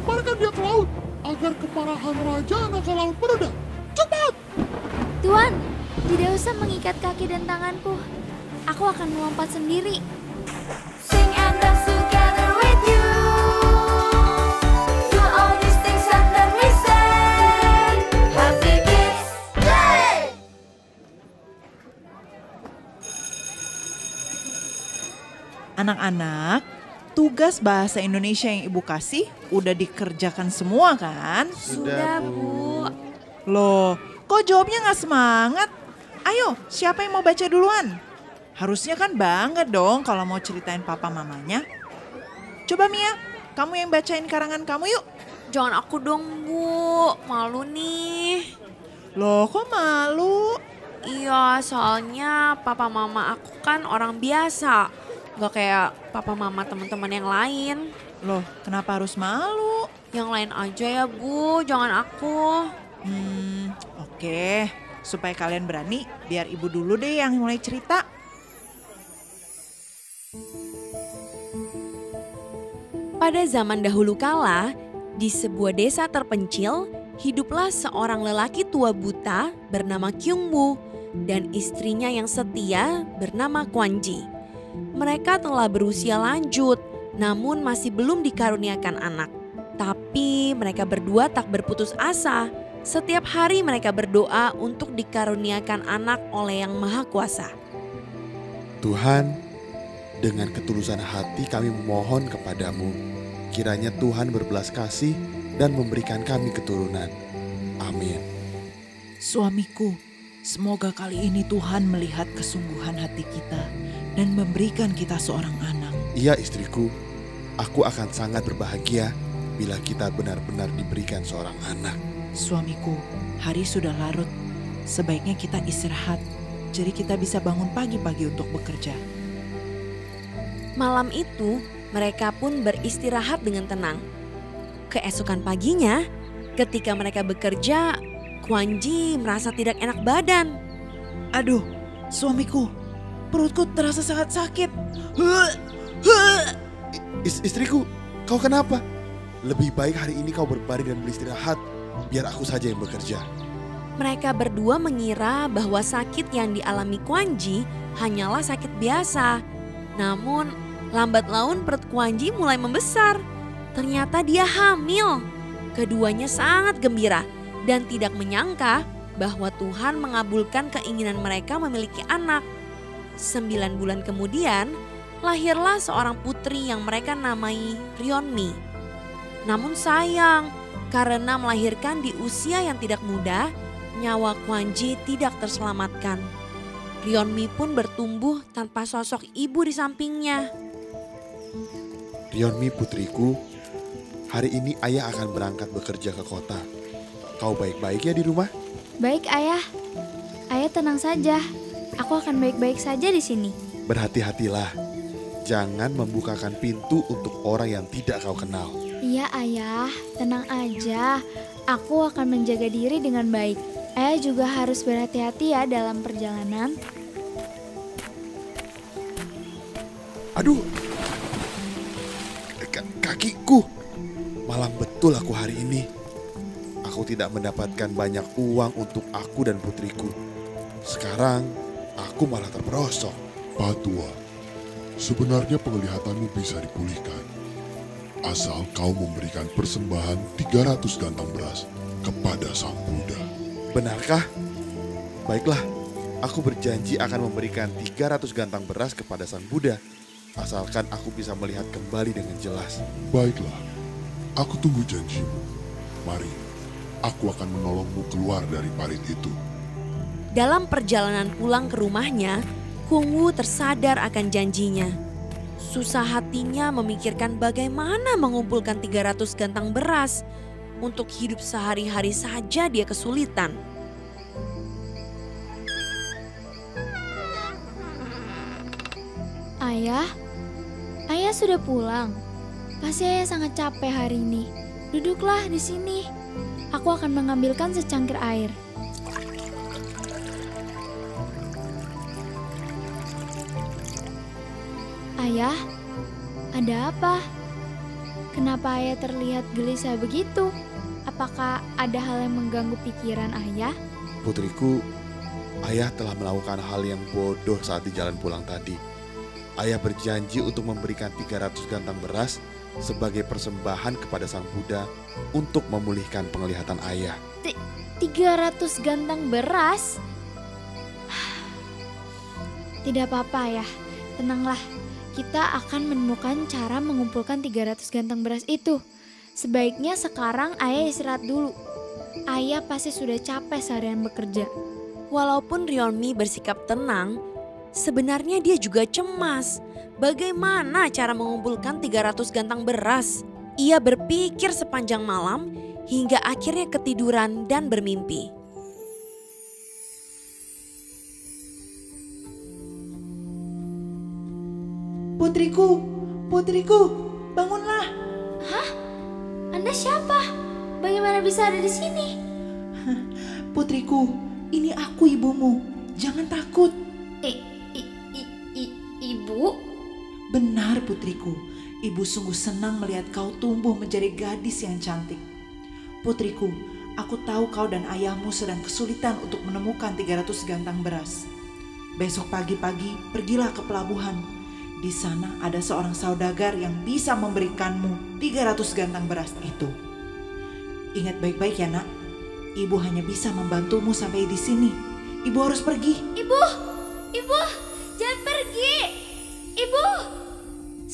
lemparkan dia ke laut agar kemarahan raja naga laut mereda. Cepat! Tuan, tidak usah mengikat kaki dan tanganku. Aku akan melompat sendiri. Sing and dance together with you. Do all these things and then we say, Happy Kids! Anak-anak, tugas bahasa Indonesia yang Ibu kasih udah dikerjakan semua kan? Sudah, Bu. Loh, kok jawabnya nggak semangat? Ayo, siapa yang mau baca duluan? Harusnya kan bangga dong kalau mau ceritain papa mamanya. Coba Mia, kamu yang bacain karangan kamu yuk. Jangan aku dong, Bu. Malu nih. Loh, kok malu? Iya, soalnya papa mama aku kan orang biasa. Gak kayak papa mama teman-teman yang lain. Loh, kenapa harus malu? Yang lain aja ya, Bu. Jangan aku. Hmm, oke. Supaya kalian berani, biar ibu dulu deh yang mulai cerita. Pada zaman dahulu kala, di sebuah desa terpencil, hiduplah seorang lelaki tua buta bernama Kyungmu dan istrinya yang setia bernama Kwanji. Mereka telah berusia lanjut, namun masih belum dikaruniakan anak. Tapi mereka berdua tak berputus asa. Setiap hari mereka berdoa untuk dikaruniakan anak oleh Yang Maha Kuasa. Tuhan, dengan ketulusan hati kami memohon kepadamu, kiranya Tuhan berbelas kasih dan memberikan kami keturunan. Amin. Suamiku, semoga kali ini Tuhan melihat kesungguhan hati kita dan memberikan kita seorang anak. Iya istriku, aku akan sangat berbahagia bila kita benar-benar diberikan seorang anak. Suamiku, hari sudah larut. Sebaiknya kita istirahat, jadi kita bisa bangun pagi-pagi untuk bekerja. Malam itu, mereka pun beristirahat dengan tenang. Keesokan paginya, ketika mereka bekerja, Kwanji merasa tidak enak badan. Aduh, suamiku, perutku terasa sangat sakit. Huh, huh. Is- istriku, kau kenapa? Lebih baik hari ini kau berbaring dan beristirahat, biar aku saja yang bekerja. Mereka berdua mengira bahwa sakit yang dialami Kwanji hanyalah sakit biasa. Namun, lambat laun perut Kwanji mulai membesar. Ternyata dia hamil. Keduanya sangat gembira dan tidak menyangka bahwa Tuhan mengabulkan keinginan mereka memiliki anak. Sembilan bulan kemudian, lahirlah seorang putri yang mereka namai Rionmi. Namun sayang, karena melahirkan di usia yang tidak muda, nyawa Kwanji tidak terselamatkan. Rionmi pun bertumbuh tanpa sosok ibu di sampingnya. Rionmi putriku, hari ini ayah akan berangkat bekerja ke kota. Kau baik-baik ya di rumah? Baik, Ayah. Ayah tenang saja. Aku akan baik-baik saja di sini. Berhati-hatilah. Jangan membukakan pintu untuk orang yang tidak kau kenal. Iya, Ayah. Tenang aja. Aku akan menjaga diri dengan baik. Ayah juga harus berhati-hati ya dalam perjalanan. Aduh, Ka- kakiku. Malam betul aku hari ini. Aku tidak mendapatkan banyak uang untuk aku dan putriku. Sekarang aku malah terperosok. Patua, sebenarnya penglihatanmu bisa dipulihkan. Asal kau memberikan persembahan 300 gantang beras kepada Sang Buddha. Benarkah? Baiklah, aku berjanji akan memberikan 300 gantang beras kepada Sang Buddha. Asalkan aku bisa melihat kembali dengan jelas. Baiklah, aku tunggu janjimu. Mari, aku akan menolongmu keluar dari parit itu. Dalam perjalanan pulang ke rumahnya, Kung Wu tersadar akan janjinya. Susah hatinya memikirkan bagaimana mengumpulkan 300 gantang beras. Untuk hidup sehari-hari saja dia kesulitan. Ayah, ayah sudah pulang. Pasti ayah sangat capek hari ini. Duduklah di sini. Aku akan mengambilkan secangkir air. Ayah, ada apa? kenapa ayah terlihat gelisah begitu? Apakah ada hal yang mengganggu pikiran ayah? Putriku, ayah telah melakukan hal yang bodoh saat di jalan pulang tadi. Ayah berjanji untuk memberikan 300 gantang beras sebagai persembahan kepada Sang Buddha untuk memulihkan penglihatan ayah. 300 gantang beras? Tidak apa-apa ya, tenanglah. Kita akan menemukan cara mengumpulkan 300 gantang beras itu. Sebaiknya sekarang ayah istirahat dulu. Ayah pasti sudah capek seharian bekerja. Walaupun Rionmi bersikap tenang, sebenarnya dia juga cemas. Bagaimana cara mengumpulkan 300 gantang beras? Ia berpikir sepanjang malam hingga akhirnya ketiduran dan bermimpi. Putriku, putriku, bangunlah. Anda siapa? Bagaimana bisa ada di sini? Putriku, ini aku ibumu. Jangan takut. Ibu? Benar putriku, ibu sungguh senang melihat kau tumbuh menjadi gadis yang cantik. Putriku, aku tahu kau dan ayahmu sedang kesulitan untuk menemukan 300 gantang beras. Besok pagi-pagi pergilah ke pelabuhan. Di sana ada seorang saudagar yang bisa memberikanmu 300 gantang beras itu. Ingat baik-baik ya nak, ibu hanya bisa membantumu sampai di sini. Ibu harus pergi. Ibu!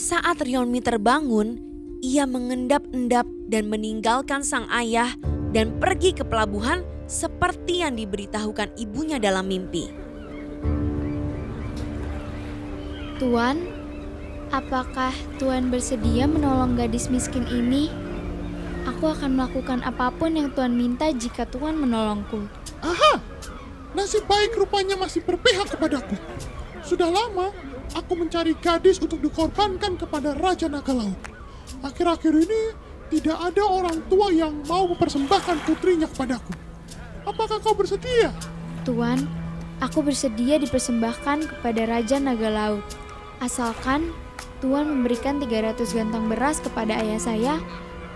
Saat Rionmi terbangun, ia mengendap-endap dan meninggalkan sang ayah dan pergi ke pelabuhan seperti yang diberitahukan ibunya dalam mimpi. Tuan, apakah Tuan bersedia menolong gadis miskin ini? Aku akan melakukan apa pun yang Tuan minta jika Tuan menolongku. Aha, nasib baik rupanya masih berpihak kepadaku. Sudah lama aku mencari gadis untuk dikorbankan kepada Raja Naga Laut. Akhir-akhir ini tidak ada orang tua yang mau mempersembahkan putrinya kepadaku. Apakah kau bersedia? Tuan, aku bersedia dipersembahkan kepada Raja Naga Laut. Asalkan Tuan memberikan 300 gantang beras kepada ayah saya,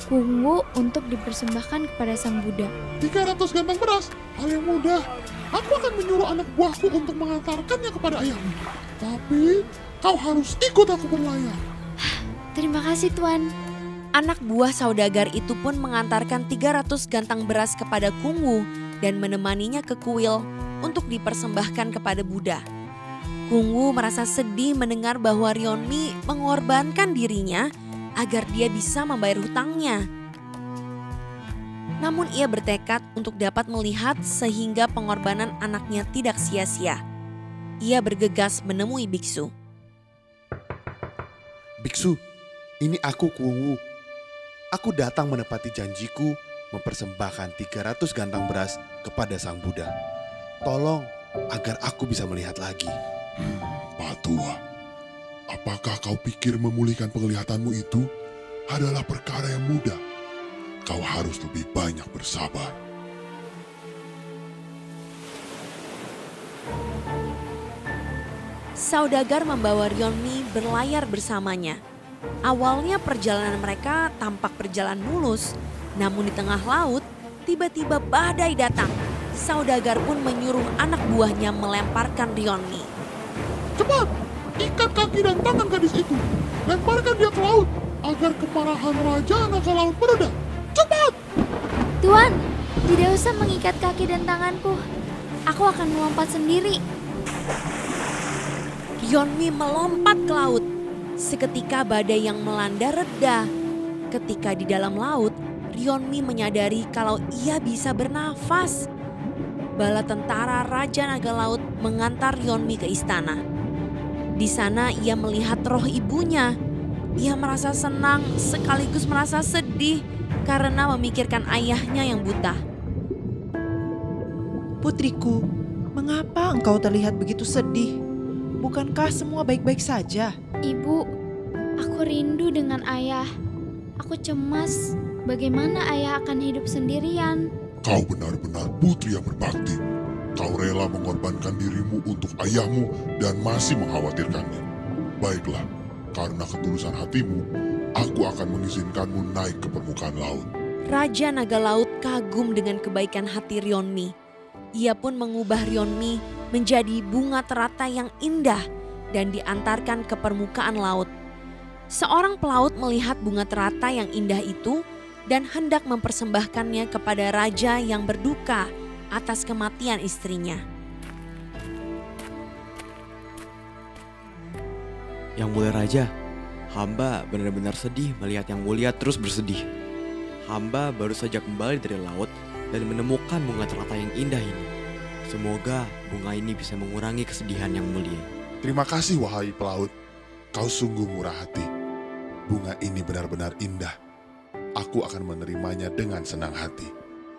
Kungu untuk dipersembahkan kepada Sang Buddha. 300 gantang beras, hal yang mudah. Aku akan menyuruh anak buahku untuk mengantarkannya kepada ayahmu. Tapi kau harus ikut aku berlayar. Terima kasih Tuan. Anak buah saudagar itu pun mengantarkan 300 gantang beras kepada Kungu dan menemaninya ke kuil untuk dipersembahkan kepada Buddha. Kungu merasa sedih mendengar bahwa Rionmi mengorbankan dirinya agar dia bisa membayar hutangnya. Namun ia bertekad untuk dapat melihat sehingga pengorbanan anaknya tidak sia-sia. Ia bergegas menemui biksu. Biksu, ini aku Kungu. Aku datang menepati janjiku mempersembahkan 300 gantang beras kepada Sang Buddha. Tolong agar aku bisa melihat lagi. Pak Tua, apakah kau pikir memulihkan penglihatanmu itu adalah perkara yang mudah? Kau harus lebih banyak bersabar. Saudagar membawa Rionmi berlayar bersamanya. Awalnya perjalanan mereka tampak berjalan mulus, namun di tengah laut tiba-tiba badai datang. Saudagar pun menyuruh anak buahnya melemparkan Rionmi. Cepat, ikat kaki dan tangan gadis itu. Lemparkan dia ke laut agar kemarahan Raja Naga Laut mereda. Cepat! Tuan, tidak usah mengikat kaki dan tanganku. Aku akan melompat sendiri. Rionmi melompat ke laut. Seketika badai yang melanda reda. Ketika di dalam laut, Rionmi menyadari kalau ia bisa bernafas. Bala tentara Raja Naga Laut mengantar Rionmi ke istana. Di sana ia melihat roh ibunya. Ia merasa senang sekaligus merasa sedih karena memikirkan ayahnya yang buta. Putriku, mengapa engkau terlihat begitu sedih? Bukankah semua baik-baik saja? Ibu, aku rindu dengan ayah. Aku cemas bagaimana ayah akan hidup sendirian. Kau benar-benar putri yang berbakti. Kau rela mengorbankan dirimu untuk ayahmu dan masih mengkhawatirkannya. Baiklah, karena ketulusan hatimu, aku akan mengizinkanmu naik ke permukaan laut. Raja Naga Laut kagum dengan kebaikan hati Rionmi. Ia pun mengubah Rionmi menjadi bunga teratai yang indah dan diantarkan ke permukaan laut. Seorang pelaut melihat bunga teratai yang indah itu dan hendak mempersembahkannya kepada raja yang berduka atas kematian istrinya. Yang mulia raja, hamba benar-benar sedih melihat yang mulia terus bersedih. Hamba baru saja kembali dari laut dan menemukan bunga teratai yang indah ini. Semoga bunga ini bisa mengurangi kesedihan yang mulia. Terima kasih wahai pelaut. Kau sungguh murah hati. Bunga ini benar-benar indah. Aku akan menerimanya dengan senang hati.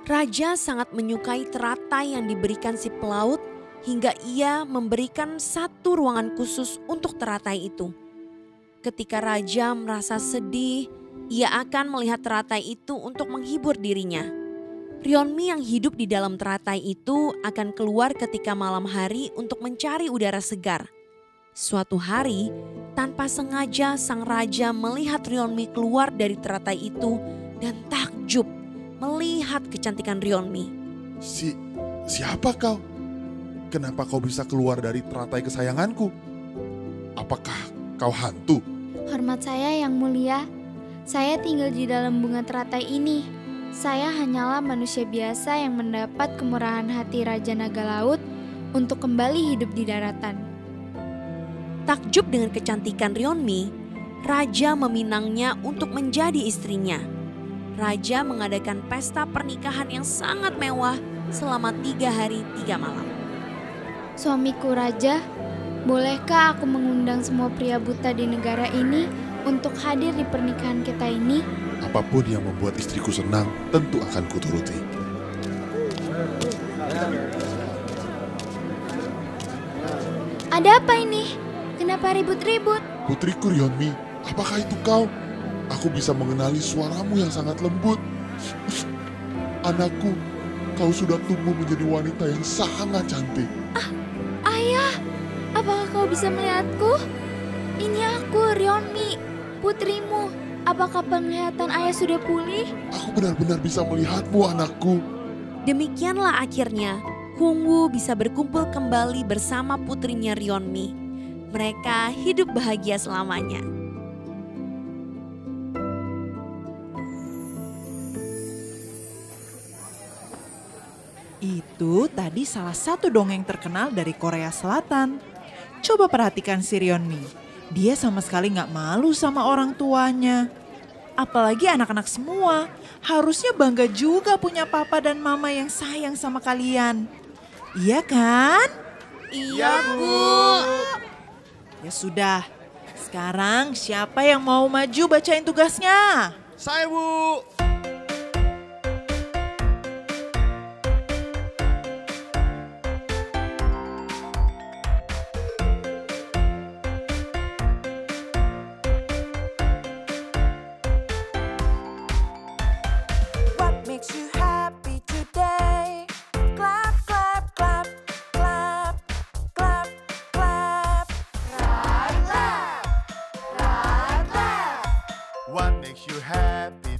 Raja sangat menyukai teratai yang diberikan si pelaut hingga ia memberikan satu ruangan khusus untuk teratai itu. Ketika raja merasa sedih, ia akan melihat teratai itu untuk menghibur dirinya. Rionmi yang hidup di dalam teratai itu akan keluar ketika malam hari untuk mencari udara segar. Suatu hari, tanpa sengaja sang raja melihat Rionmi keluar dari teratai itu dan takjub melihat kecantikan Rionmi. Si, siapa kau? Kenapa kau bisa keluar dari teratai kesayanganku? Apakah kau hantu? Hormat saya yang mulia. Saya tinggal di dalam bunga teratai ini. Saya hanyalah manusia biasa yang mendapat kemurahan hati Raja Naga Laut untuk kembali hidup di daratan. Takjub dengan kecantikan Rionmi, raja meminangnya untuk menjadi istrinya. Raja mengadakan pesta pernikahan yang sangat mewah selama tiga hari tiga malam. Suamiku Raja, bolehkah aku mengundang semua pria buta di negara ini untuk hadir di pernikahan kita ini? Apa pun yang membuat istriku senang, tentu akan kuturuti. Ada apa ini? Kenapa ribut-ribut? Putriku Rionmi, apakah itu kau? Aku bisa mengenali suaramu yang sangat lembut. Anakku, kau sudah tumbuh menjadi wanita yang sangat cantik. Ayah, apakah kau bisa melihatku? Ini aku, Rionmi, putrimu. Apakah penglihatan ayah sudah pulih? Aku benar-benar bisa melihatmu, anakku. Demikianlah akhirnya Kungwu bisa berkumpul kembali bersama putrinya Rionmi. Mereka hidup bahagia selamanya. Itu tadi salah satu dongeng terkenal dari Korea Selatan. Coba perhatikan si Rionmi. Dia sama sekali nggak malu sama orang tuanya. Apalagi anak-anak semua. Harusnya bangga juga punya papa dan mama yang sayang sama kalian. Iya kan? Iya, Bu. Ya sudah. Sekarang siapa yang mau maju bacain tugasnya? Saya bu. What makes you happy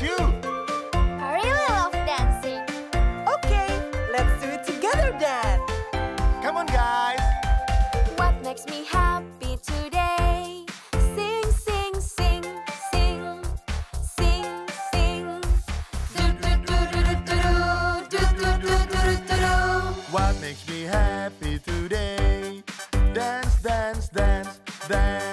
you? I really love dancing. Okay, let's do it together then. Come on, guys. What makes me happy today? Sing, sing, sing, sing, sing, sing. Do do do do do do do do do do do do do. What makes me happy today? Dance, dance, dance, dance, dance, dance.